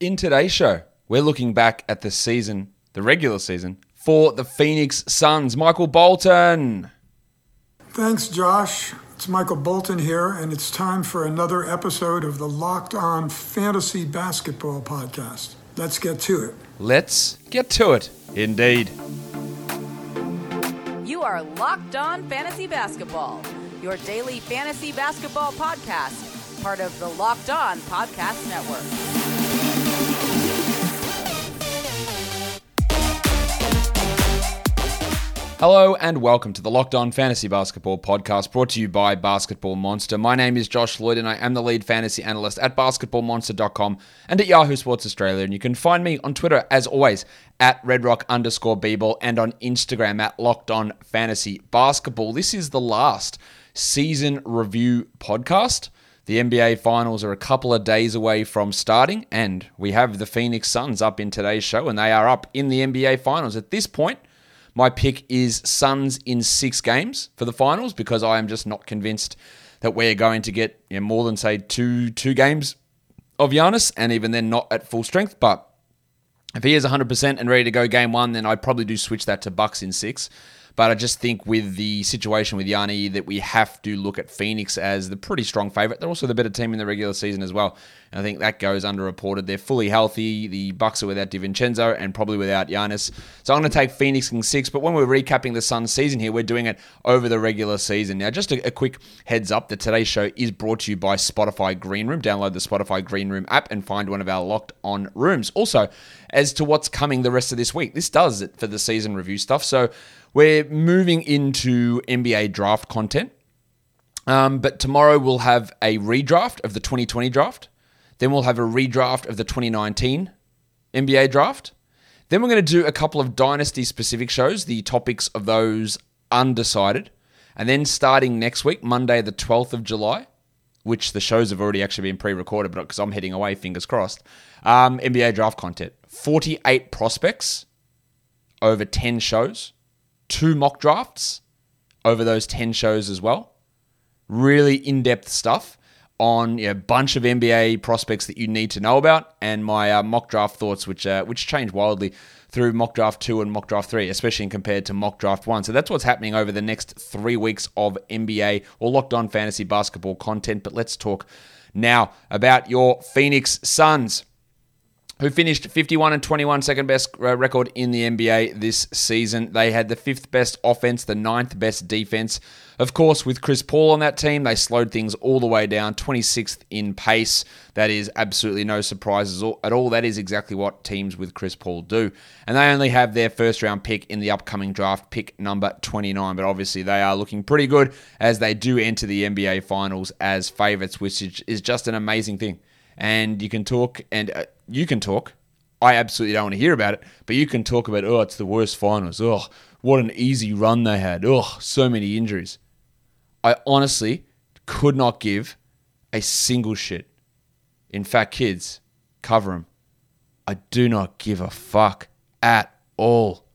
In today's show, we're looking back at the season, the regular season, for the Phoenix Suns. Michael Bolton. Thanks, Josh. It's Michael Bolton here, and it's time for another episode of the Locked On Fantasy Basketball Podcast. Let's get to it. Let's get to it. Indeed. You are Locked On Fantasy Basketball, your daily fantasy basketball podcast, part of the Locked On Podcast Network. Hello and welcome to the Locked On Fantasy Basketball Podcast brought to you by Basketball Monster. My name is Josh Lloyd and I am the lead fantasy analyst at basketballmonster.com and at Yahoo Sports Australia. And you can find me on Twitter as always at redrock underscore and on Instagram at Locked On Fantasy Basketball. This is the last season review podcast. The NBA Finals are a couple of days away from starting, and we have the Phoenix Suns up in today's show, and they are up in the NBA Finals. At this point, my pick is Suns in six games for the finals because I am just not convinced that we're going to get you know, more than say two two games of Giannis, and even then not at full strength. But if he is 100% and ready to go game one, then I'd probably do switch that to Bucks in six. But I just think with the situation with Yanni that we have to look at Phoenix as the pretty strong favourite. They're also the better team in the regular season as well. And I think that goes underreported. They're fully healthy. The Bucks are without DiVincenzo and probably without Giannis. So I'm going to take Phoenix in six. But when we're recapping the Suns season here, we're doing it over the regular season. Now, just a, a quick heads up that today's show is brought to you by Spotify Green Room. Download the Spotify Green Room app and find one of our locked on rooms. Also, as to what's coming the rest of this week, this does it for the season review stuff. So we're moving into NBA draft content. Um, but tomorrow we'll have a redraft of the 2020 draft. Then we'll have a redraft of the 2019 NBA draft. Then we're going to do a couple of dynasty specific shows, the topics of those undecided. And then starting next week, Monday, the 12th of July, which the shows have already actually been pre recorded, but because I'm heading away, fingers crossed, um, NBA draft content. 48 prospects over 10 shows, two mock drafts over those 10 shows as well. Really in depth stuff on you know, a bunch of NBA prospects that you need to know about, and my uh, mock draft thoughts, which uh, which change wildly through mock draft two and mock draft three, especially compared to mock draft one. So that's what's happening over the next three weeks of NBA or locked on fantasy basketball content. But let's talk now about your Phoenix Suns who finished 51 and 21, second best uh, record in the NBA this season. They had the fifth best offense, the ninth best defense. Of course, with Chris Paul on that team, they slowed things all the way down, 26th in pace. That is absolutely no surprises at all. That is exactly what teams with Chris Paul do. And they only have their first round pick in the upcoming draft, pick number 29. But obviously, they are looking pretty good as they do enter the NBA Finals as favorites, which is just an amazing thing and you can talk and uh, you can talk. I absolutely don't want to hear about it, but you can talk about oh, it's the worst finals. Oh, what an easy run they had. Oh, so many injuries. I honestly could not give a single shit. In fact, kids, cover them. I do not give a fuck at all.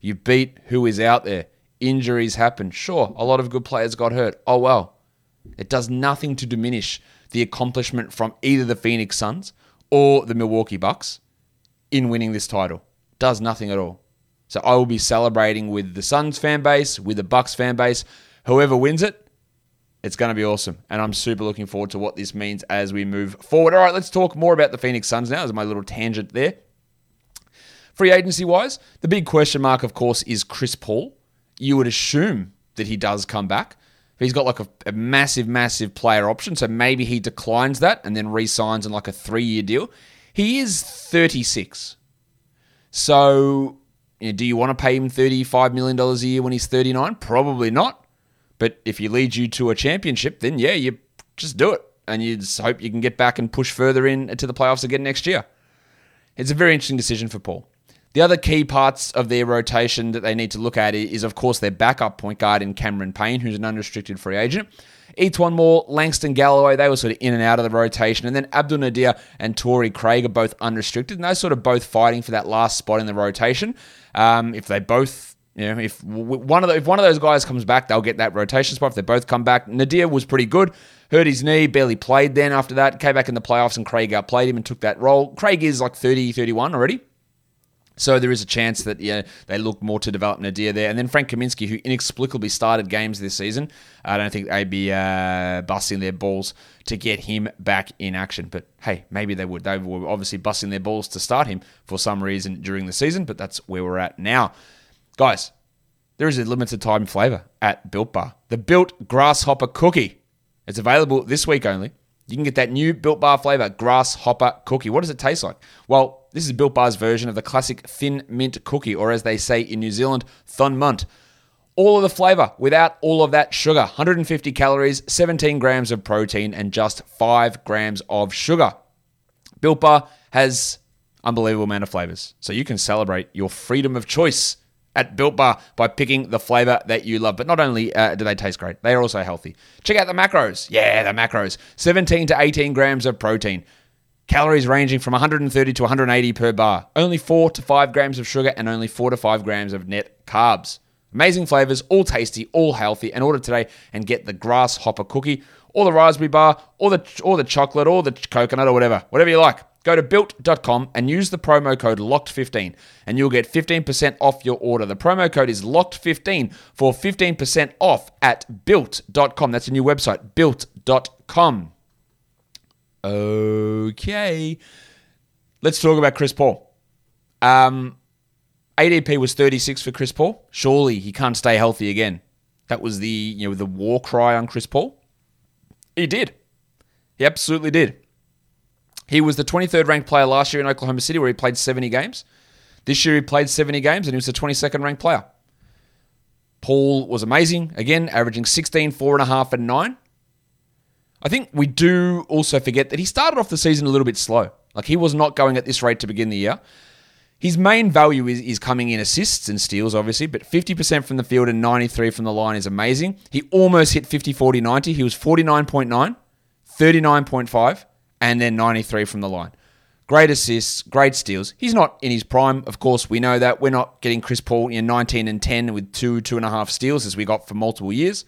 You beat who is out there. Injuries happen. Sure, a lot of good players got hurt. Oh well. It does nothing to diminish the accomplishment from either the Phoenix Suns or the Milwaukee Bucks in winning this title. Does nothing at all. So I will be celebrating with the Suns fan base, with the Bucks fan base. Whoever wins it, it's going to be awesome. And I'm super looking forward to what this means as we move forward. All right, let's talk more about the Phoenix Suns now, as my little tangent there. Free agency wise, the big question mark, of course, is Chris Paul. You would assume that he does come back. He's got like a, a, massive, massive player option, so maybe he declines that and then re-signs in like a three-year deal. He is 36. So, you know, do you want to pay him $35 million a year when he's 39? Probably not. But if he leads you to a championship, then yeah, you just do it. And you just hope you can get back and push further into the playoffs again next year. It's a very interesting decision for Paul. The other key parts of their rotation that they need to look at is, of course, their backup point guard in Cameron Payne, who's an unrestricted free agent. E'Twaun Moore, Langston Galloway, they were sort of in and out of the rotation. And then Abdel Nader and Torrey Craig are both unrestricted. And they're sort of both fighting for that last spot in the rotation. Um, if they both You know, if one of the, if one of those guys comes back, they'll get that rotation spot. If they both come back, Nader was pretty good. Hurt his knee, barely played then after that. Came back in the playoffs and Craig outplayed him and took that role. Craig is like 30, 31 already. So there is a chance that yeah, they look more to develop Nader there. And then Frank Kaminsky, who inexplicably started games this season, I don't think they'd be uh, busting their balls to get him back in action. But hey, maybe they would. They were obviously busting their balls to start him for some reason during the season, but that's where we're at now. Guys, there is a limited time flavor at Built Bar. The Built Grasshopper Cookie. It's available this week only. You can get that new Built Bar flavor, Grasshopper Cookie. What does it taste like? Well, this is Built Bar's version of the classic thin mint cookie, or as they say in New Zealand, thon munt. All of the flavor without all of that sugar. 150 calories, 17 grams of protein, and just 5 grams of sugar. Built Bar has unbelievable amount of flavors, so you can celebrate your freedom of choice at Built Bar by picking the flavor that you love. But not only uh, do they taste great, they are also healthy. Check out the macros. Yeah, the macros. 17 to 18 grams of protein. Calories ranging from 130 to 180 per bar. Only 4 to 5 grams of sugar and only 4 to 5 grams of net carbs. Amazing flavors, all tasty, all healthy. And order today and get the grasshopper cookie, or the raspberry bar, or the or the chocolate, or the coconut, or whatever, whatever you like. Go to built.com and use the promo code LOCKED15 and you'll get 15% off your order. The promo code is LOCKED15 for 15% off at built.com. That's a new website, built.com. Okay. Let's talk about Chris Paul. Um, ADP was 36 for Chris Paul. Surely he can't stay healthy again. That was the, you know, the war cry on Chris Paul. He did. He absolutely did. He was the 23rd ranked player last year in Oklahoma City, where he played 70 games. This year he played 70 games and he was the 22nd ranked player. Paul was amazing, again, averaging 16, 4.5, and 9. I think we do also forget that he started off the season a little bit slow. Like he was not going at this rate to begin the year. His main value is, is coming in assists and steals, obviously, but 50% from the field and 93 from the line is amazing. He almost hit 50, 40, 90. He was 49.9, 39.5, and then 93 from the line. Great assists, great steals. He's not in his prime, of course. We know that we're not getting Chris Paul in 19 and 10 with two, two and a half steals as we got for multiple years,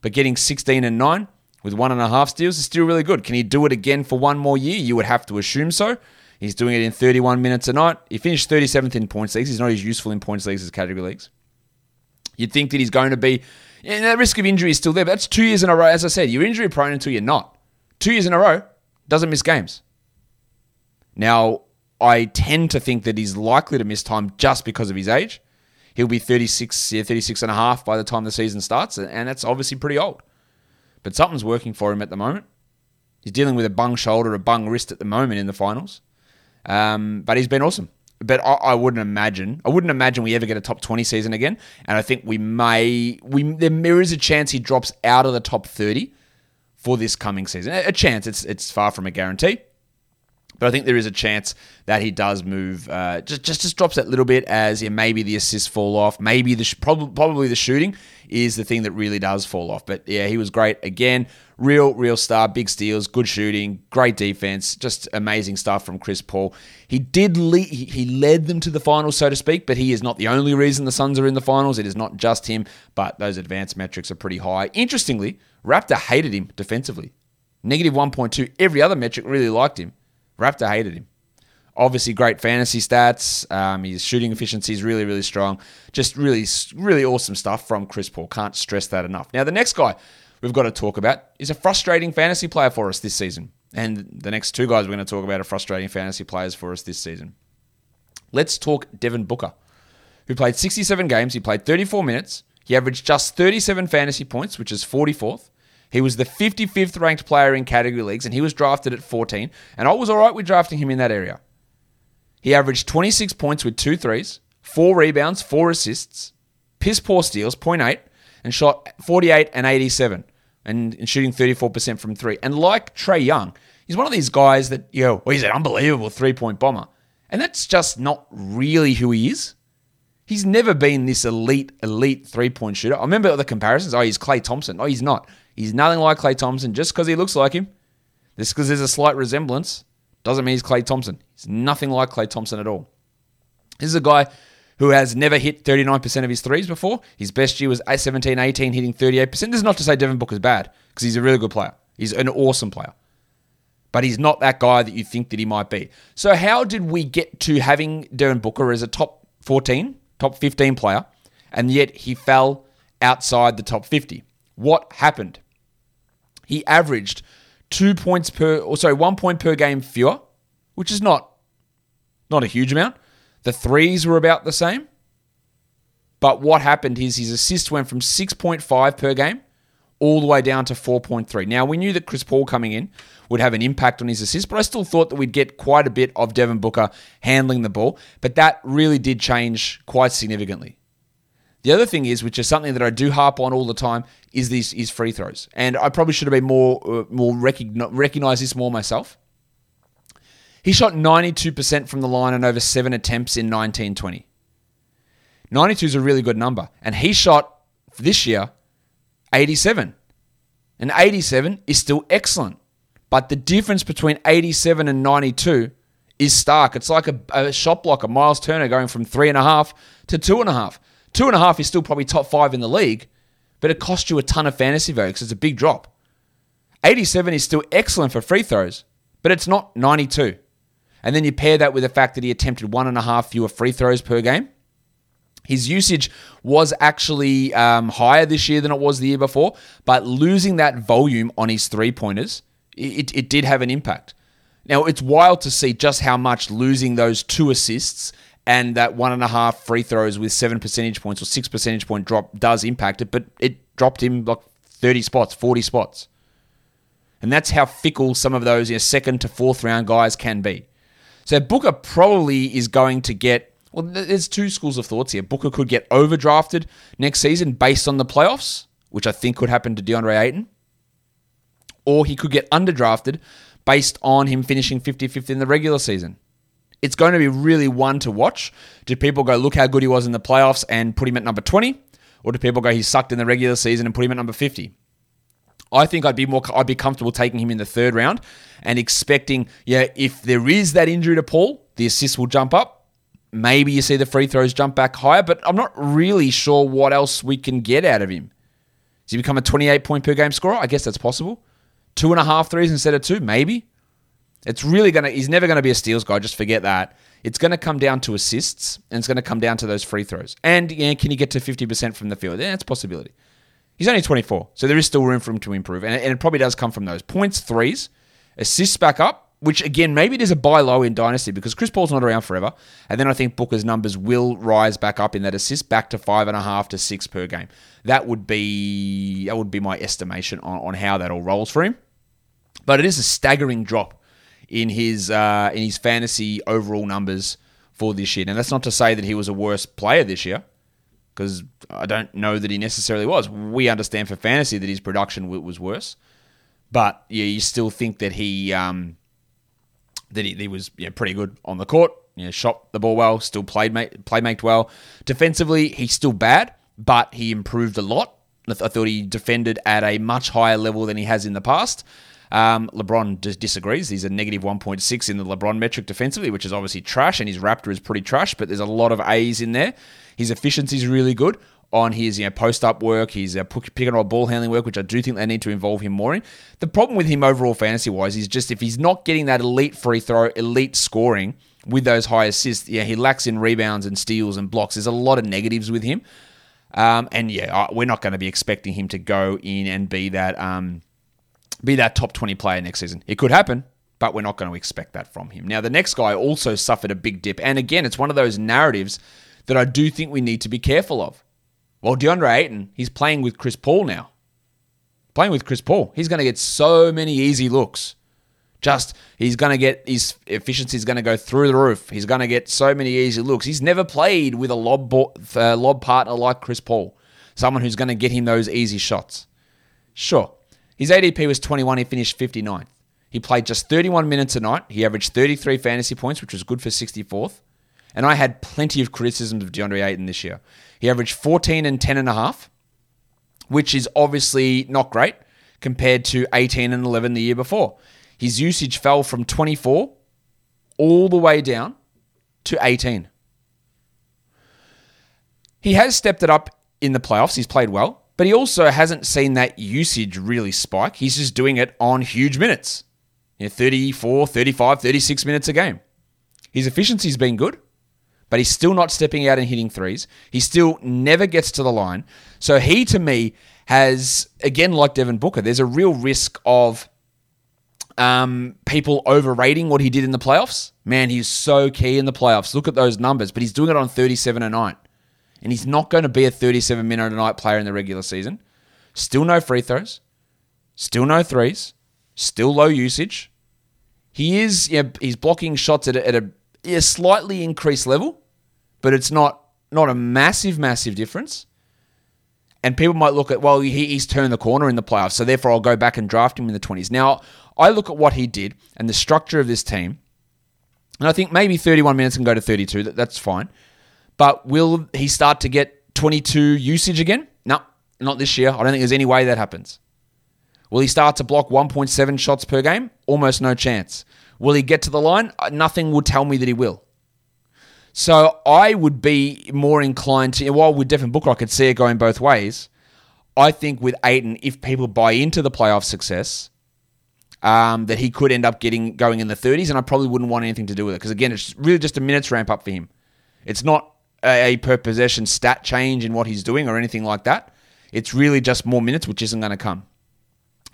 but getting 16 and 9 with one and a half steals is still really good. Can he do it again for one more year? You would have to assume so. He's doing it in 31 minutes a night. He finished 37th in points leagues. He's not as useful in points leagues as category leagues. You'd think that he's going to be, and the risk of injury is still there, but that's two years in a row. As I said, you're injury prone until you're not. Two years in a row, doesn't miss games. Now, I tend to think that he's likely to miss time just because of his age. He'll be 36, 36 and a half by the time the season starts, and that's obviously pretty old. But something's working for him at the moment. He's dealing with a bung shoulder, a bung wrist at the moment in the finals. Um, but he's been awesome. But I, I, wouldn't imagine, I wouldn't imagine we ever get a top 20 season again. And I think we may, we there is a chance he drops out of the top 30 for this coming season. A chance. It's it's far from a guarantee. But I think there is a chance that he does move, uh, just, just just drops that little bit as yeah, maybe the assists fall off, maybe the sh- probably probably the shooting is the thing that really does fall off. But yeah, he was great again, real real star, big steals, good shooting, great defense, just amazing stuff from Chris Paul. He did lead, he led them to the finals, so to speak, but he is not the only reason the Suns are in the finals. It is not just him, but those advanced metrics are pretty high. Interestingly, Raptor hated him defensively, negative 1.2. Every other metric really liked him. Raptor hated him. Obviously, great fantasy stats. Um, his shooting efficiency is really, really strong. Just really, really awesome stuff from Chris Paul. Can't stress that enough. Now, the next guy we've got to talk about is a frustrating fantasy player for us this season. And the next two guys we're going to talk about are frustrating fantasy players for us this season. Let's talk Devin Booker, who played 67 games. He played 34 minutes. He averaged just 37 fantasy points, which is 44th. He was the 55th ranked player in category leagues, and he was drafted at 14. And I was all right with drafting him in that area. He averaged 26 points with two threes, four rebounds, four assists, piss poor steals, 0.8, and shot 48 and 87, and, and shooting 34% from three. And like Trae Young, he's one of these guys that, you know, well, oh, he's an unbelievable three point bomber. And that's just not really who he is. He's never been this elite, elite three point shooter. I remember the comparisons. Oh, he's Klay Thompson. Oh, he's not. He's nothing like Klay Thompson just because he looks like him. Just because there's a slight resemblance doesn't mean he's Klay Thompson. He's nothing like Klay Thompson at all. This is a guy who has never hit 39% of his threes before. His best year was 17 18, hitting 38%. This is not to say Devin Booker's bad, because he's a really good player. He's an awesome player. But he's not that guy that you think that he might be. So, how did we get to having Devin Booker as a top 14, top 15 player, and yet he fell outside the top 50? What happened? He averaged two points per, or sorry, one point per game fewer, which is not not a huge amount. The threes were about the same. But what happened is his assists went from 6.5 per game all the way down to 4.3. Now, we knew that Chris Paul coming in would have an impact on his assists, but I still thought that we'd get quite a bit of Devin Booker handling the ball. But that really did change quite significantly. The other thing is, which is something that I do harp on all the time, is these is free throws, and I probably should have been more uh, more recognize, this more myself. He shot 92% from the line on over seven attempts in 1920. 92 is a really good number, and he shot this year 87. And 87 is still excellent. But the difference between 87 and 92 is stark. It's like a, a shot blocker, Miles Turner, going from three and a half to two and a half. Two and a half is still probably top five in the league, but it costs you a ton of fantasy value because it's a big drop. 87 is still excellent for free throws, but it's not 92. And then you pair that with the fact that he attempted one and a half fewer free throws per game. His usage was actually um, higher this year than it was the year before, but losing that volume on his three pointers, it, it did have an impact. Now, it's wild to see just how much losing those two assists and that one and a half free throws with seven percentage points or six percentage point drop does impact it, but it dropped him like 30 spots, 40 spots. And that's how fickle some of those you know, second to fourth round guys can be. So Booker probably is going to get, well, there's two schools of thoughts here. Booker could get overdrafted next season based on the playoffs, which I think could happen to DeAndre Ayton, or he could get underdrafted based on him finishing 50 50 in the regular season it's going to be really one to watch. Do people go, look how good he was in the playoffs and put him at number 20? Or do people go, he sucked in the regular season and put him at number 50? I think I'd be more I'd be comfortable taking him in the third round and expecting, yeah, if there is that injury to Paul, the assists will jump up. Maybe you see the free throws jump back higher, but I'm not really sure what else we can get out of him. Does he become a 28 point per game scorer? I guess that's possible. Two and a half threes instead of two, maybe. It's really going to, he's never going to be a steals guy. Just forget that. It's going to come down to assists and it's going to come down to those free throws. And yeah, can he get to 50% from the field? Yeah, a possibility. He's only 24, so there is still room for him to improve. And it, probably does come from those points, threes, assists back up, which again, maybe is a buy low in Dynasty because Chris Paul's not around forever. And then I think Booker's numbers will rise back up in that assist back to five and a half to six per game. That would be that would be my estimation on, on how that all rolls for him. But it is a staggering drop in his uh, in his fantasy overall numbers for this year. And that's not to say that he was a worse player this year, because I don't know that he necessarily was. We understand for fantasy that his production was worse, but yeah, you still think that he um, that he, he was yeah, pretty good on the court. You know, shot the ball well, still played playmaked well. Defensively, he's still bad, but he improved a lot. I thought he defended at a much higher level than he has in the past. Um, LeBron just disagrees. He's a negative 1.6 in the LeBron metric defensively, which is obviously trash, and his Raptor is pretty trash, but there's a lot of A's in there. His efficiency is really good on his you know post up work, his uh, pick and roll ball handling work, which I do think they need to involve him more in. The problem with him overall fantasy wise is just if he's not getting that elite free throw, elite scoring with those high assists, yeah, he lacks in rebounds and steals and blocks. There's a lot of negatives with him. Um, and yeah, we're not going to be expecting him to go in and be that um, be that top 20 player next season. It could happen, but we're not going to expect that from him. Now, the next guy also suffered a big dip. And again, it's one of those narratives that I do think we need to be careful of. Well, DeAndre Ayton, he's playing with Chris Paul now. Playing with Chris Paul. He's going to get so many easy looks. Just, he's going to get, his efficiency is going to go through the roof. He's going to get so many easy looks. He's never played with a lob, uh, lob partner like Chris Paul, someone who's going to get him those easy shots. Sure, his ADP was 21. He finished 59th. He played just 31 minutes a night. He averaged 33 fantasy points, which was good for 64th. And I had plenty of criticisms of DeAndre Ayton this year. He averaged 14 and 10 and a half, which is obviously not great compared to 18 and 11 the year before. His usage fell from 24 all the way down to 18. he has stepped it up in the playoffs. He's played well, but he also hasn't seen that usage really spike. He's just doing it on huge minutes. You know, 34, 35, 36 minutes a game. His efficiency's been good, but he's still not stepping out and hitting threes. He still never gets to the line. So he, to me, has, again, like Devin Booker, there's a real risk of um, people overrating what he did in the playoffs. Man, he's so key in the playoffs. Look at those numbers, but he's doing it on 37 a night. And he's not going to be a 37 minute a night player in the regular season. Still no free throws. Still no threes. Still low usage. He is, yeah, he's blocking shots at a, at a, a slightly increased level, but it's not not a massive, massive difference. And people might look at, well, he, he's turned the corner in the playoffs, so therefore I'll go back and draft him in the 20s. Now, I look at what he did and the structure of this team, and I think maybe 31 minutes can go to 32. That, that's fine. But will he start to get 22 usage again? No, not this year. I don't think there's any way that happens. Will he start to block 1.7 shots per game? Almost no chance. Will he get to the line? Uh, nothing would tell me that he will. So I would be more inclined to, while with Devin Booker, I could see it going both ways. I think with Ayton, if people buy into the playoff success, um, that he could end up getting going in the 30s, and I probably wouldn't want anything to do with it because again, it's really just a minutes ramp up for him. It's not a per possession stat change in what he's doing or anything like that. It's really just more minutes, which isn't going to come.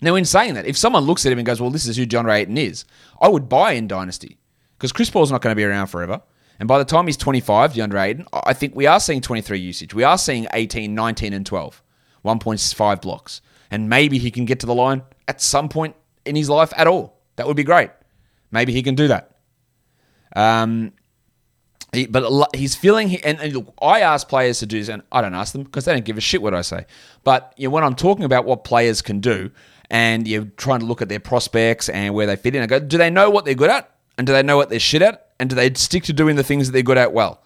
Now, in saying that, if someone looks at him and goes, "Well, this is who DeAndre Ayton is," I would buy in Dynasty because Chris Paul's not going to be around forever. And by the time he's 25, DeAndre Ayton, I think we are seeing 23 usage. We are seeing 18, 19, and 12, 1.5 blocks. And maybe he can get to the line at some point in his life at all. That would be great. Maybe he can do that. Um, he, but he's feeling, and, and, look, I ask players to do this, and I don't ask them because they don't give a shit what I say. But you know, when I'm talking about what players can do, and you're trying to look at their prospects and where they fit in, I go, do they know what they're good at? And do they know what they're shit at? And do they stick to doing the things that they're good at well?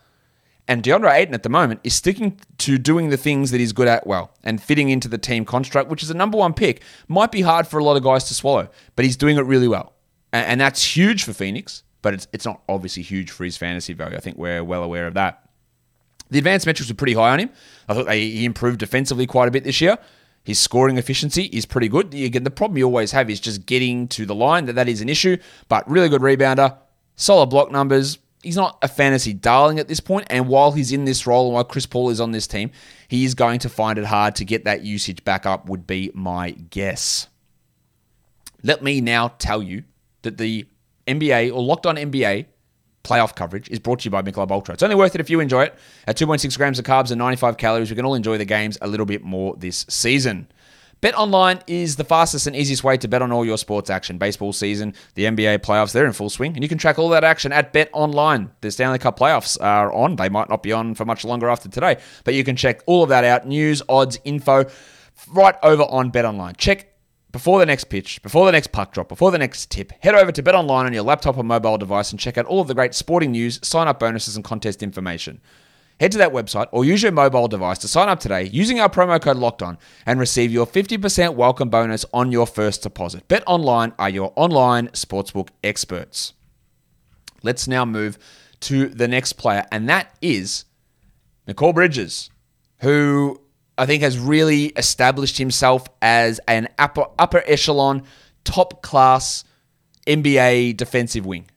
And DeAndre Ayton at the moment is sticking to doing the things that he's good at well and fitting into the team construct, which is a number one pick. Might be hard for a lot of guys to swallow, but he's doing it really well. And, that's huge for Phoenix, but it's, it's not obviously huge for his fantasy value. I think we're well aware of that. The advanced metrics were pretty high on him. I thought he improved defensively quite a bit this year. His scoring efficiency is pretty good. Again, the problem you always have is just getting to the line. That that is an issue, but really good rebounder, solid block numbers, he's not a fantasy darling at this point, and while he's in this role and while Chris Paul is on this team, he is going to find it hard to get that usage back up, would be my guess. Let me now tell you that the NBA or Locked On NBA playoff coverage is brought to you by Michelob Ultra. It's only worth it if you enjoy it. At 2.6 grams of carbs and 95 calories, we can all enjoy the games a little bit more this season. Bet online is the fastest and easiest way to bet on all your sports action. Baseball season, the NBA playoffs, they're in full swing, and you can track all that action at Bet Online. The Stanley Cup playoffs are on. They might not be on for much longer after today, but you can check all of that out news, odds, info right over on Bet Online. Check before the next pitch, before the next puck drop, before the next tip, head over to Bet Online on your laptop or mobile device and check out all of the great sporting news, sign up bonuses, and contest information. Head to that website or use your mobile device to sign up today using our promo code Locked On and receive your 50% welcome bonus on your first deposit. Bet Online are your online sportsbook experts. Let's now move to the next player, and that is Mikal Bridges, who I think has really established himself as an upper, upper echelon, top class NBA defensive wing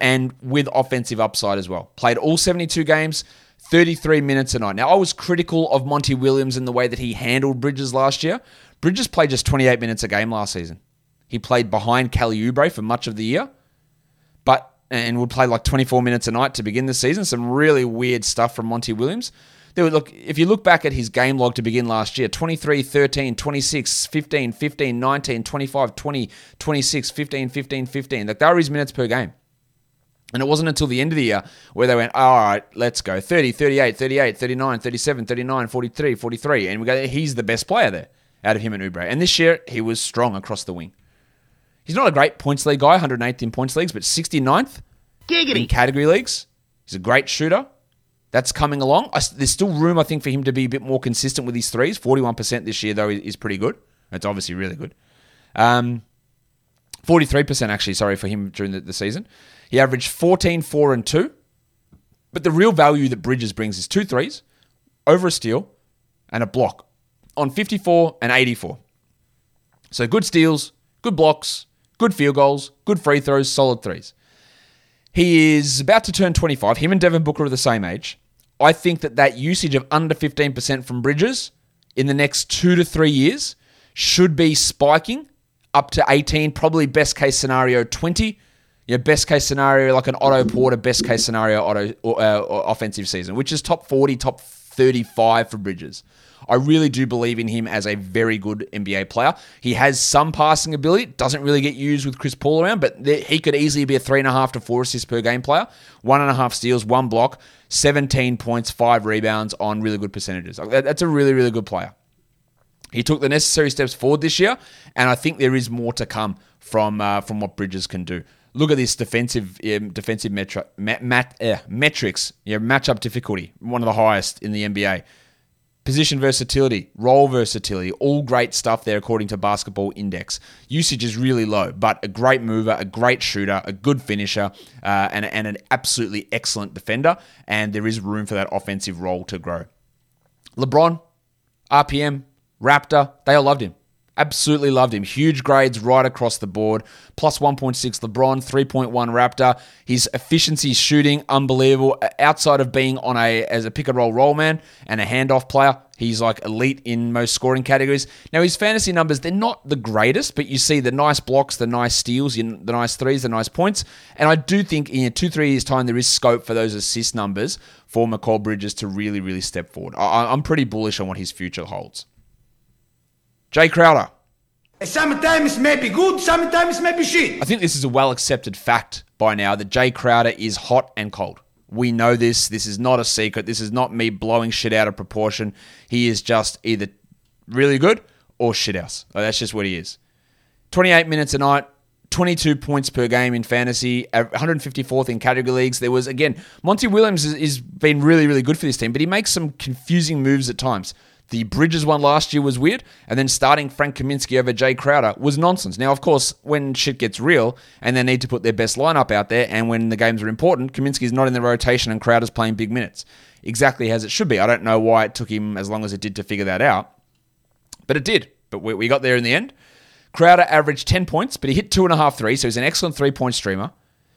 and with offensive upside as well. Played all 72 games, 33 minutes a night. Now, I was critical of Monty Williams in the way that he handled Bridges last year. Bridges played just 28 minutes a game last season. He played behind Kelly Oubre for much of the year, but and would play like 24 minutes a night to begin the season. Some really weird stuff from Monty Williams. There look, if you look back at his game log to begin last year 23, 13, 26, 15, 15, 19, 25, 20, 26, 15, 15, 15. Like, that were his minutes per game. And it wasn't until the end of the year where they went, all right, let's go 30, 38, 38, 39, 37, 39, 43, 43. And we go, he's the best player there out of him and Oubre. And this year, he was strong across the wing. He's not a great points league guy, 108th in points leagues, but 69th Giggity. in category leagues. He's a great shooter. That's coming along. I, there's still room, I think, for him to be a bit more consistent with his threes. 41% this year, though, is pretty good. It's obviously really good. Um, 43% actually, sorry, for him during the, the season. He averaged 14, 4, and 2. But the real value that Bridges brings is two threes, over a steal, and a block on 54 and 84. So good steals, good blocks, good field goals, good free throws, solid threes. He is about to turn 25. Him and Devin Booker are the same age. I think that that usage of under 15% from Bridges in the next two to three years should be spiking up to 18, probably best case scenario 20. Your best case scenario, like an Otto Porter, best case scenario Otto uh, offensive season, which is top 40, top 35 for Bridges. I really do believe in him as a very good NBA player. He has some passing ability, doesn't really get used with Chris Paul around, but he could easily be a three and a half to four assists per game player. One and a half steals, one block, 17 points, five rebounds on really good percentages. That's a really, really good player. He took the necessary steps forward this year, and I think there is more to come from uh, from what Bridges can do. Look at this defensive um, defensive metri- mat, mat, uh, metrics. Yeah, matchup difficulty, one of the highest in the NBA position versatility, role versatility, all great stuff there according to Basketball Index. Usage is really low, but a great mover, a great shooter, a good finisher, uh, and, and an absolutely excellent defender. And there is room for that offensive role to grow. LeBron, RPM, Raptor, they all loved him. Absolutely loved him. Huge grades right across the board. Plus 1.6 LeBron, 3.1 Raptor. His efficiency shooting, unbelievable. Outside of being on a as a pick and roll role man and a handoff player, he's like elite in most scoring categories. Now his fantasy numbers, they're not the greatest, but you see the nice blocks, the nice steals, the nice threes, the nice points. And I do think in two, three years' time, there is scope for those assist numbers for Mikal Bridges to really, really step forward. I'm pretty bullish on what his future holds. Jae Crowder. Sometimes may be good, sometimes may be shit. I think this is a well accepted fact by now that Jae Crowder is hot and cold. We know this. This is not a secret. This is not me blowing shit out of proportion. He is just either really good or shit house. that's just what he is. 28 minutes a night, 22 points per game in fantasy, 154th in category leagues. There was, again, Monty Williams has been really, really good for this team, but he makes some confusing moves at times. The Bridges one last year was weird, and then starting Frank Kaminsky over Jae Crowder was nonsense. Now, of course, when shit gets real and they need to put their best lineup out there, and when the games are important, Kaminsky's not in the rotation and Crowder's playing big minutes. Exactly as it should be. I don't know why it took him as long as it did to figure that out, but it did. But we, we got there in the end. Crowder averaged 10 points, but he hit two and a half threes, so he's an excellent three point streamer.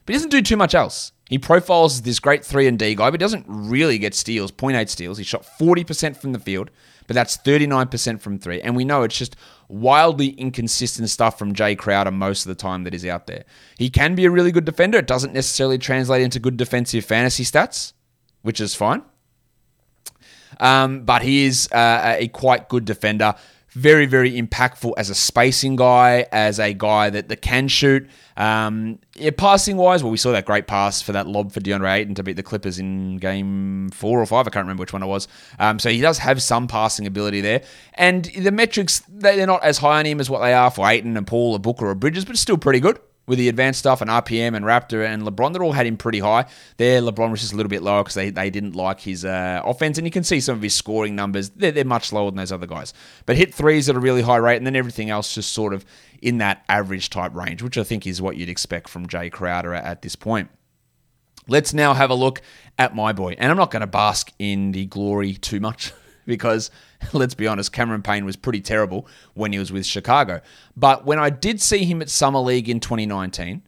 But he doesn't do too much else. He profiles this great 3 and D guy, but doesn't really get steals, 0.8 steals. He shot 40% from the field, but that's 39% from three. And we know it's just wildly inconsistent stuff from Jae Crowder most of the time that is out there. He can be a really good defender. It doesn't necessarily translate into good defensive fantasy stats, which is fine. Um, but he is uh, a quite good defender very, very impactful as a spacing guy, as a guy that, that can shoot. Um, yeah, passing wise, well, we saw that great pass for that lob for DeAndre Ayton to beat the Clippers in game four or five. I can't remember which one it was. Um, so he does have some passing ability there. And the metrics, they're not as high on him as what they are for Ayton and Paul or Booker or Bridges, but still pretty good with the advanced stuff and RPM and Raptor and LeBron, they all had him pretty high. There, LeBron was just a little bit lower because they, they didn't like his uh, offense. And you can see some of his scoring numbers. They're, they're much lower than those other guys. But hit threes at a really high rate, and then everything else just sort of in that average type range, which I think is what you'd expect from Jae Crowder at this point. Let's now have a look at my boy. And I'm not going to bask in the glory too much because let's be honest, Cameron Payne was pretty terrible when he was with Chicago. But when I did see him at Summer League in 2019,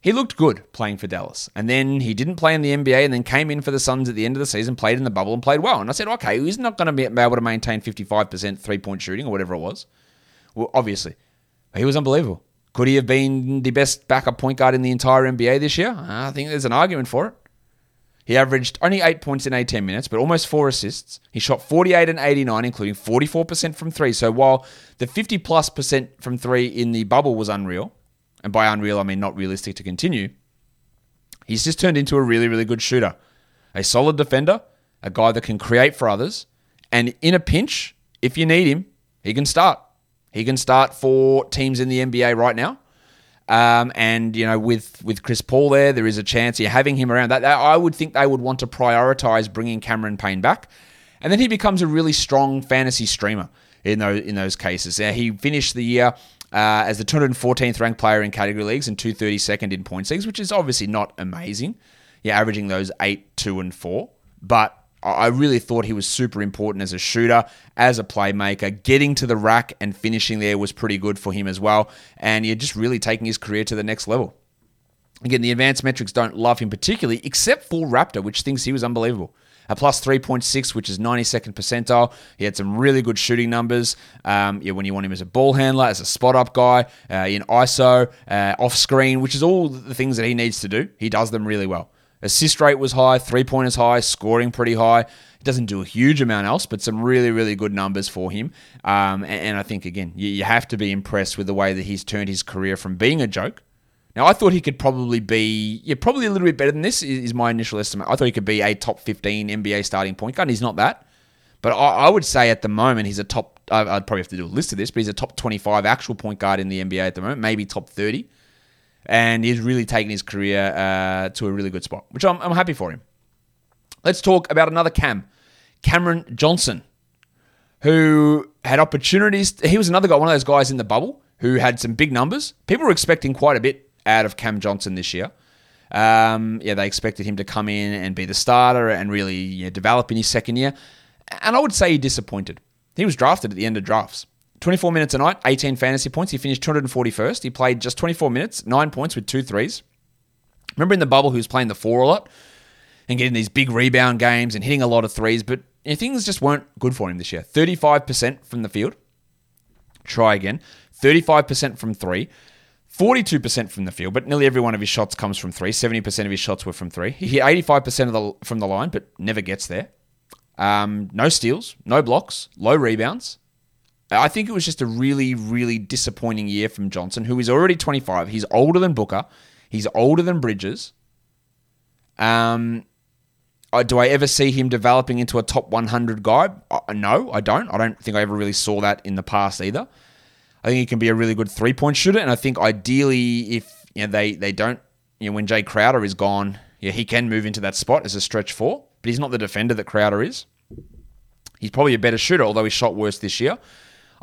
he looked good playing for Dallas. And then he didn't play in the NBA and then came in for the Suns at the end of the season, played in the bubble and played well. And I said, okay, he's not going to be able to maintain 55% three point shooting or whatever it was. Well, obviously, he was unbelievable. Could he have been the best backup point guard in the entire NBA this year? I think there's an argument for it. He averaged only eight points in 18 minutes, but almost four assists. He shot 48 and 89, including 44% from three. So while the 50 plus percent from three in the bubble was unreal, and by unreal I mean not realistic to continue, he's just turned into a really, really good shooter. A solid defender, a guy that can create for others, and in a pinch, if you need him, he can start. He can start for teams in the NBA right now. Um, and you know, with with Chris Paul there, there is a chance you're having him around. That, I would think they would want to prioritize bringing Cameron Payne back, and then he becomes a really strong fantasy streamer in those in those cases. Uh, he finished the year uh, as the 214th ranked player in category leagues and 232nd in points leagues, which is obviously not amazing. You're averaging those eight, two, and four, but I really thought he was super important as a shooter, as a playmaker. Getting to the rack and finishing there was pretty good for him as well. And you're just really taking his career to the next level. Again, the advanced metrics don't love him particularly, except for Raptor, which thinks he was unbelievable. A plus 3.6, which is 92nd percentile. He had some really good shooting numbers. Um, yeah, when you want him as a ball handler, as a spot up guy, uh, in ISO, uh, off screen, which is all the things that he needs to do. He does them really well. Assist rate was high, three pointers high, scoring pretty high. He doesn't do a huge amount else, but some really, really good numbers for him. Um, and, and, I think, again, you, you have to be impressed with the way that he's turned his career from being a joke now, I thought he could probably be, yeah, probably a little bit better than this, is my initial estimate. I thought he could be a top 15 NBA starting point guard, he's not that. But I, I would say at the moment, he's a top, I'd probably have to do a list of this, but he's a top 25 actual point guard in the NBA at the moment, maybe top 30. And he's really taken his career uh, to a really good spot, which I'm, I'm happy for him. Let's talk about another Cam, Cameron Johnson, who had opportunities. He was another guy, one of those guys in the bubble who had some big numbers. People were expecting quite a bit out of Cam Johnson this year. Um, yeah, they expected him to come in and be the starter and really you know, develop in his second year. And I would say he disappointed. He was drafted at the end of drafts. 24 minutes a night, 18 fantasy points. He finished 241st. He played just 24 minutes, nine points with two threes. Remember in the bubble, he was playing the four a lot and getting these big rebound games and hitting a lot of threes, but things just weren't good for him this year. 35% from the field. Try again. 35% from three. 42% from the field, but nearly every one of his shots comes from three. 70% of his shots were from three. He hit 85% of the from the line, but never gets there. Um, no steals, no blocks, low rebounds. I think it was just a really, really disappointing year from Johnson, who is already 25. He's older than Booker. He's older than Bridges. Um, do I ever see him developing into a top 100 guy? Uh, no, I don't. I don't think I ever really saw that in the past either. I think he can be a really good three point shooter, and I think ideally, if you know they they don't, you know, when Jae Crowder is gone, yeah, he can move into that spot as a stretch four, but he's not the defender that Crowder is. He's probably a better shooter, although he shot worse this year.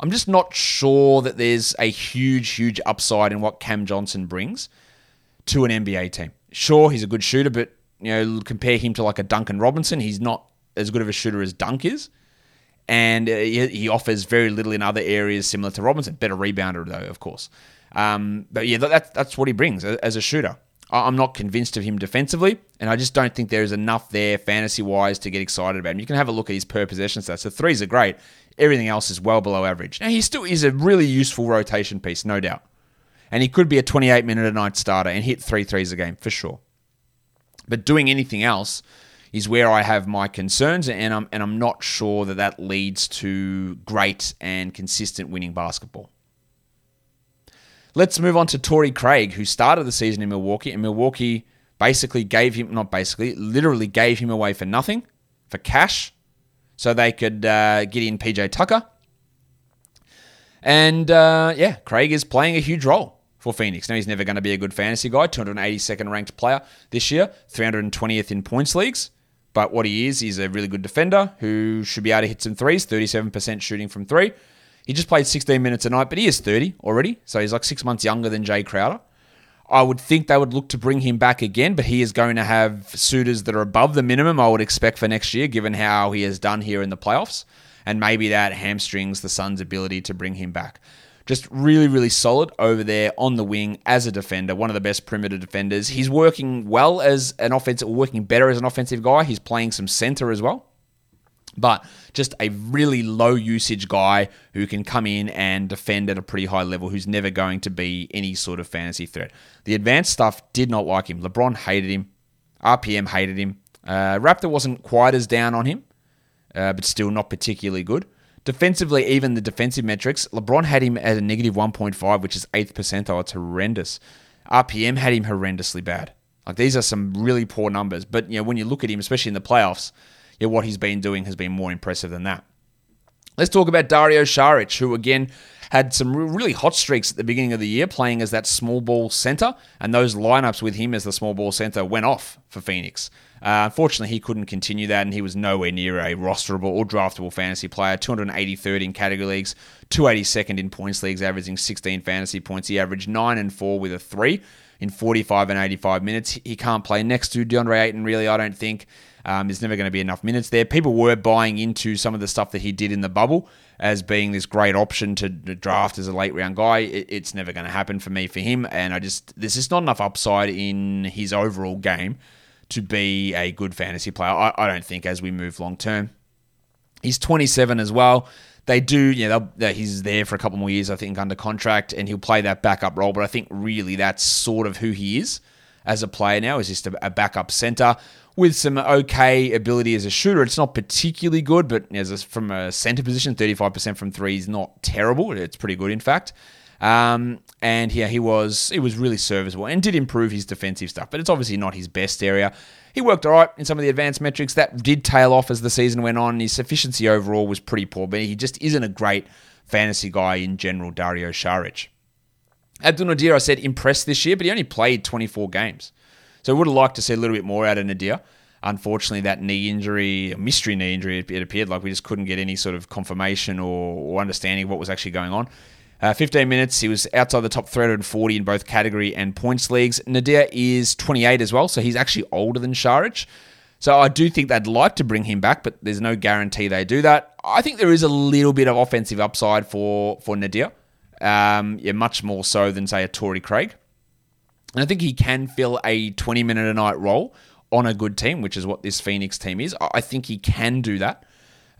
I'm just not sure that there's a huge, huge upside in what Cam Johnson brings to an NBA team. Sure, he's a good shooter, but you know, compare him to like a Duncan Robinson, he's not as good of a shooter as Dunk is and uh, he offers very little in other areas similar to Robinson. Better rebounder though, of course. Um, but yeah, that's that's what he brings as a shooter. I'm not convinced of him defensively, and I just don't think there's enough there fantasy wise to get excited about him. You can have a look at his per possession stats. The threes are great. Everything else is well below average. Now he still is a really useful rotation piece, no doubt. And he could be a 28 minute a night starter and hit three threes a game for sure. But doing anything else is where I have my concerns, and I'm and I'm not sure that that leads to great and consistent winning basketball. Let's move on to Torrey Craig, who started the season in Milwaukee, and Milwaukee basically gave him not basically, literally gave him away for nothing, for cash, so they could uh, get in PJ Tucker. And uh, yeah, Craig is playing a huge role for Phoenix. Now, he's never going to be a good fantasy guy, 282nd ranked player this year, 320th in points leagues. But what he is, he's a really good defender who should be able to hit some threes, 37% shooting from three. He just played 16 minutes a night, but he is 30 already, so he's like six months younger than Jae Crowder. I would think they would look to bring him back again, but he is going to have suitors that are above the minimum I would expect for next year, given how he has done here in the playoffs. And maybe that hamstrings the Suns' ability to bring him back. Just really, really solid over there on the wing as a defender, one of the best perimeter defenders. He's working well as an offensive, working better as an offensive guy. He's playing some center as well. But just a really low usage guy who can come in and defend at a pretty high level, who's never going to be any sort of fantasy threat. The advanced stuff did not like him. LeBron hated him. RPM hated him. Uh, Raptor wasn't quite as down on him, uh, but still not particularly good. Defensively, even the defensive metrics, LeBron had him at a negative 1.5, which is 8th percentile. It's horrendous. RPM had him horrendously bad. Like these are some really poor numbers. But you know, when you look at him, especially in the playoffs, what he's been doing has been more impressive than that. Let's talk about Dario Saric, who again had some really hot streaks at the beginning of the year playing as that small ball center, and those lineups with him as the small ball center went off for Phoenix. Uh, unfortunately, he couldn't continue that, and he was nowhere near a rosterable or draftable fantasy player. 283rd in category leagues, 282nd in points leagues, averaging 16 fantasy points. He averaged 9 and 4 with a 3. in 45 and 85 minutes. He can't play next to DeAndre Ayton, really, I don't think. Um, there's never going to be enough minutes there. People were buying into some of the stuff that he did in the bubble as being this great option to draft as a late round guy. It, it's never going to happen for me for him, and I just there's just not enough upside in his overall game to be a good fantasy player. I, I don't think as we move long term. He's 27 as well. They do, you know, he's there for a couple more years, I think, under contract, and he'll play that backup role. But I think really that's sort of who he is as a player now, is just a, backup center with some okay ability as a shooter. It's not particularly good, but as a, from a center position, 35% from three is not terrible. It's pretty good, in fact. Um, and yeah, he was he was really serviceable and did improve his defensive stuff, but it's obviously not his best area. He worked all right in some of the advanced metrics. That did tail off as the season went on. His efficiency overall was pretty poor, but he just isn't a great fantasy guy in general, Dario Saric. Abdel Nader, I said, impressed this year, but he only played 24 games. So would have liked to see a little bit more out of Nader. Unfortunately, that knee injury, mystery knee injury, it appeared like we just couldn't get any sort of confirmation or, or understanding of what was actually going on. Uh, 15 minutes, he was outside the top 340 in both category and points leagues. Nader is 28 as well, so he's actually older than Saric. So I do think they'd like to bring him back, but there's no guarantee they do that. I think there is a little bit of offensive upside for for Nader, um, yeah, much more so than say a Torrey Craig. And I think he can fill a 20 minute a night role on a good team, which is what this Phoenix team is. I think he can do that.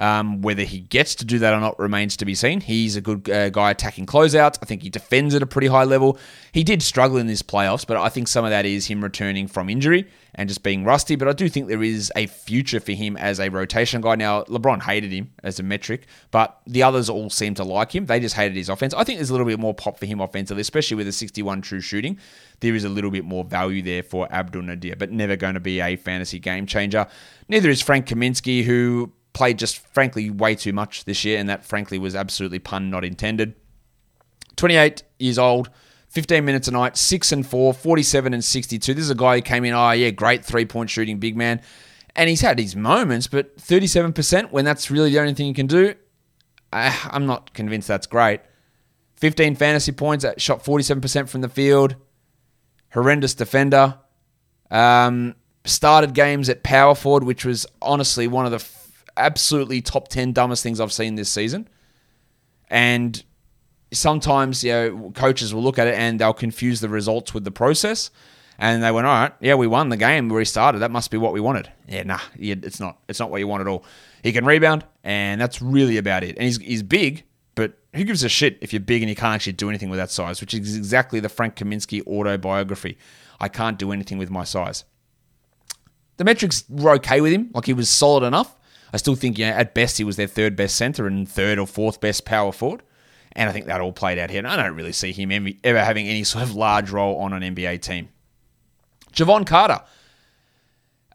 Um, whether he gets to do that or not remains to be seen. He's a good uh, guy attacking closeouts. I think he defends at a pretty high level. He did struggle in this playoffs, but I think some of that is him returning from injury and just being rusty. But I do think there is a future for him as a rotation guy. Now, LeBron hated him as a metric, but the others all seem to like him. They just hated his offense. I think there's a little bit more pop for him offensively, especially with a 61 true shooting. There is a little bit more value there for Abdel Nader, but never going to be a fantasy game changer. Neither is Frank Kaminsky, who played just frankly way too much this year, and that frankly was absolutely pun not intended. 28 years old, 15 minutes a night, 6 and 4, 47 and 62. This is a guy who came in, oh yeah, great three point shooting big man. And he's had his moments, but 37% when that's really the only thing you can do, I'm not convinced that's great. 15 fantasy points, shot 47% from the field. Horrendous defender. Um, started games at power forward, which was honestly one of the absolutely top 10 dumbest things I've seen this season. And sometimes, you know, coaches will look at it and they'll confuse the results with the process. And they went, all right, yeah, we won the game. We restarted. That must be what we wanted. Yeah, nah, it's not. It's not what you want at all. He can rebound, and that's really about it. And he's, he's big, but who gives a shit if you're big and you can't actually do anything with that size, which is exactly the Frank Kaminsky autobiography. I can't do anything with my size. The metrics were okay with him. Like he was solid enough. I still think, you know, at best he was their third best centre and third or fourth best power forward. And I think that all played out here. And I don't really see him ever having any sort of large role on an NBA team. Jevon Carter.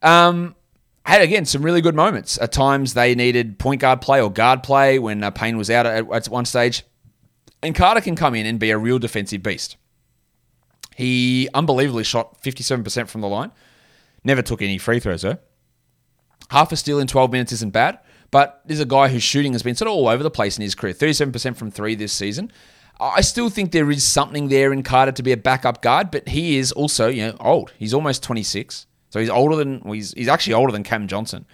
Um, had again some really good moments. At times they needed point guard play or guard play when uh, Payne was out at, at one stage, and Carter can come in and be a real defensive beast. He unbelievably shot 57% from the line. Never took any free throws though. Half a steal in 12 minutes isn't bad, but there's a guy whose shooting has been sort of all over the place in his career 37% from three this season. I still think there is something there in Carter to be a backup guard, but he is also, you know, old. He's almost 26. So he's older than, well, he's, he's actually older than Cam Johnson.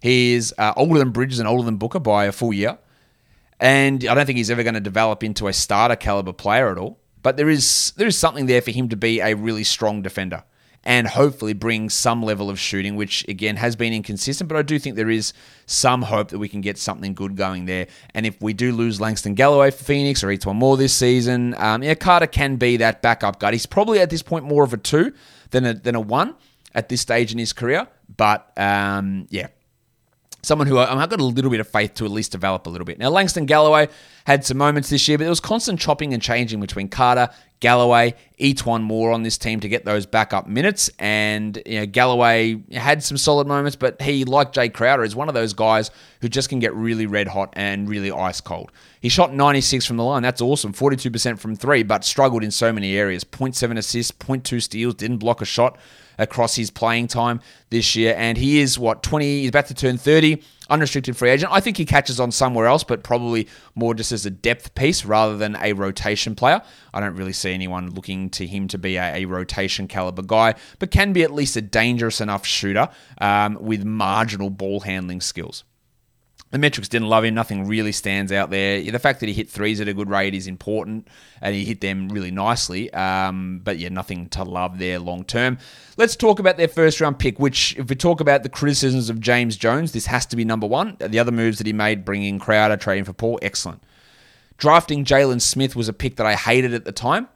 He is uh, older than Bridges and older than Booker by a full year. And I don't think he's ever going to develop into a starter caliber player at all. But there is there is something there for him to be a really strong defender and hopefully bring some level of shooting, which again has been inconsistent. But I do think there is some hope that we can get something good going there. And if we do lose Langston Galloway for Phoenix or E'Twaun Moore this season, um, yeah, Carter can be that backup guard. He's probably at this point more of a two than a, than a one at this stage in his career. But um, yeah, someone who I've got a little bit of faith to at least develop a little bit. Now, Langston Galloway had some moments this year, but there was constant chopping and changing between Carter, Galloway, E'Twaun Moore on this team to get those backup minutes. And you know, Galloway had some solid moments, but he, like Jae Crowder, is one of those guys who just can get really red hot and really ice cold. He shot 96 from the line. That's awesome. 42% from three, but struggled in so many areas. 0.7 assists, 0.2 steals, didn't block a shot across his playing time this year. And he is, what, 20, he's about to turn 30. Unrestricted free agent. I think he catches on somewhere else, but probably more just as a depth piece rather than a rotation player. I don't really see anyone looking to him to be a, a rotation caliber guy, but can be at least a dangerous enough shooter um, with marginal ball handling skills. The metrics didn't love him. Nothing really stands out there. The fact that he hit threes at a good rate is important, and he hit them really nicely. Um, but yeah, nothing to love there long term. Let's talk about their first round pick. Which, if we talk about the criticisms of James Jones, this has to be number one. The other moves that he made, bringing Crowder, trading for Paul, excellent. Drafting Jalen Smith was a pick that I hated at the time.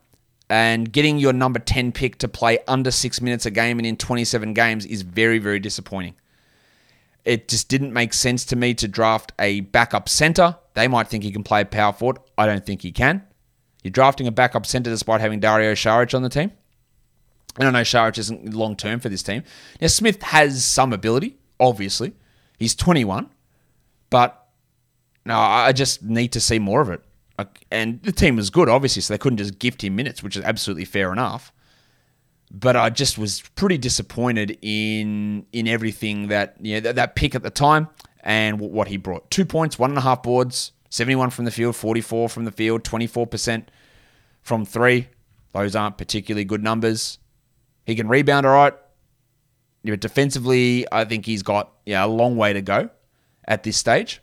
And getting your number 10 pick to play under six minutes a game and in 27 games is very, very disappointing. It just didn't make sense to me to draft a backup center. They might think he can play power forward. I don't think he can. You're drafting a backup center despite having Dario Saric on the team. And I know Saric isn't long term for this team. Now, Smith has some ability, obviously. He's 21. But no, I just need to see more of it. And the team was good, obviously, so they couldn't just gift him minutes, which is absolutely fair enough but I just was pretty disappointed in in everything that yeah that, that pick at the time and what he brought. Two points, one and a half boards, 71 from the field, 44 from the field, 24% from three. Those aren't particularly good numbers. He can rebound all right. Yeah, defensively, I think he's got yeah a long way to go at this stage.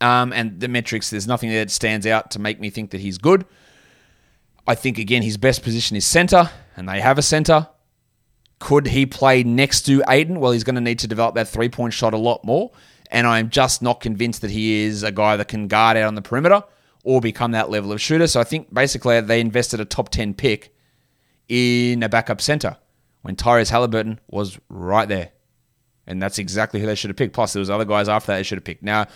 Um, and the metrics, there's nothing that stands out to make me think that he's good. I think again his best position is center and they have a center. Could he play next to Ayton? Well, he's going to need to develop that three point shot a lot more. And I'm just not convinced that he is a guy that can guard out on the perimeter or become that level of shooter. So I think basically they invested a top 10 pick in a backup center when Tyrese Halliburton was right there. And that's exactly who they should have picked. Plus, there was other guys after that they should have picked. Now,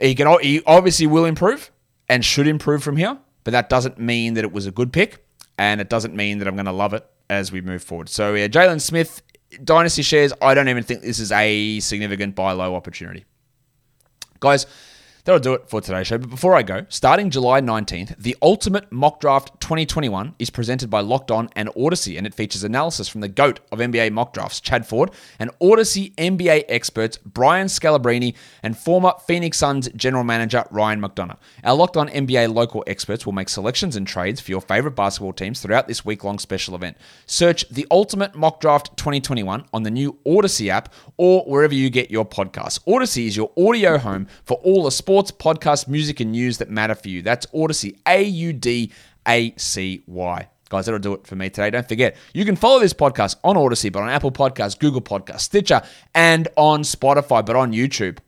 he can he obviously will improve and should improve from here, but that doesn't mean that it was a good pick and it doesn't mean that I'm going to love it as we move forward. So yeah, Jalen Smith, dynasty shares. I don't even think this is a significant buy low opportunity, guys. That'll do it for today's show. But before I go, starting July 19th, the Ultimate Mock Draft 2021 is presented by Locked On and Audacy, and it features analysis from the GOAT of NBA mock drafts, Chad Ford, and Audacy NBA experts, Brian Scalabrine, and former Phoenix Suns general manager, Ryan McDonough. Our Locked On NBA local experts will make selections and trades for your favorite basketball teams throughout this week long special event. Search the Ultimate Mock Draft 2021 on the new Audacy app or wherever you get your podcasts. Audacy is your audio home for all the sports sports, podcast, music, and news that matter for you. That's Audacy, A U D A C Y. Guys, that'll do it for me today. Don't forget, you can follow this podcast on Audacy, but on Apple Podcasts, Google Podcasts, Stitcher, and on Spotify, but on YouTube.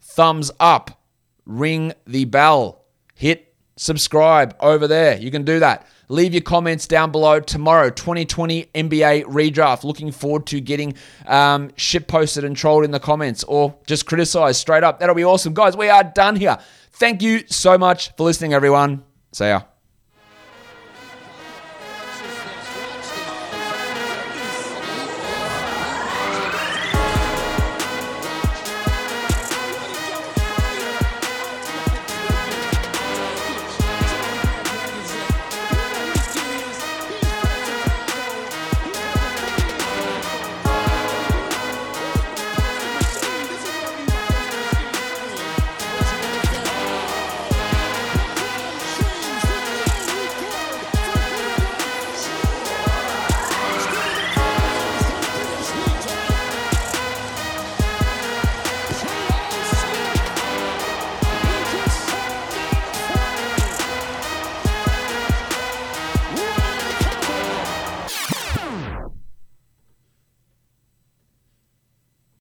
Thumbs up, ring the bell, hit subscribe over there. You can do that. Leave your comments down below tomorrow. 2020 NBA redraft. Looking forward to getting um, shit posted and trolled in the comments or just criticized straight up. That'll be awesome. Guys, we are done here. Thank you so much for listening, everyone. See ya.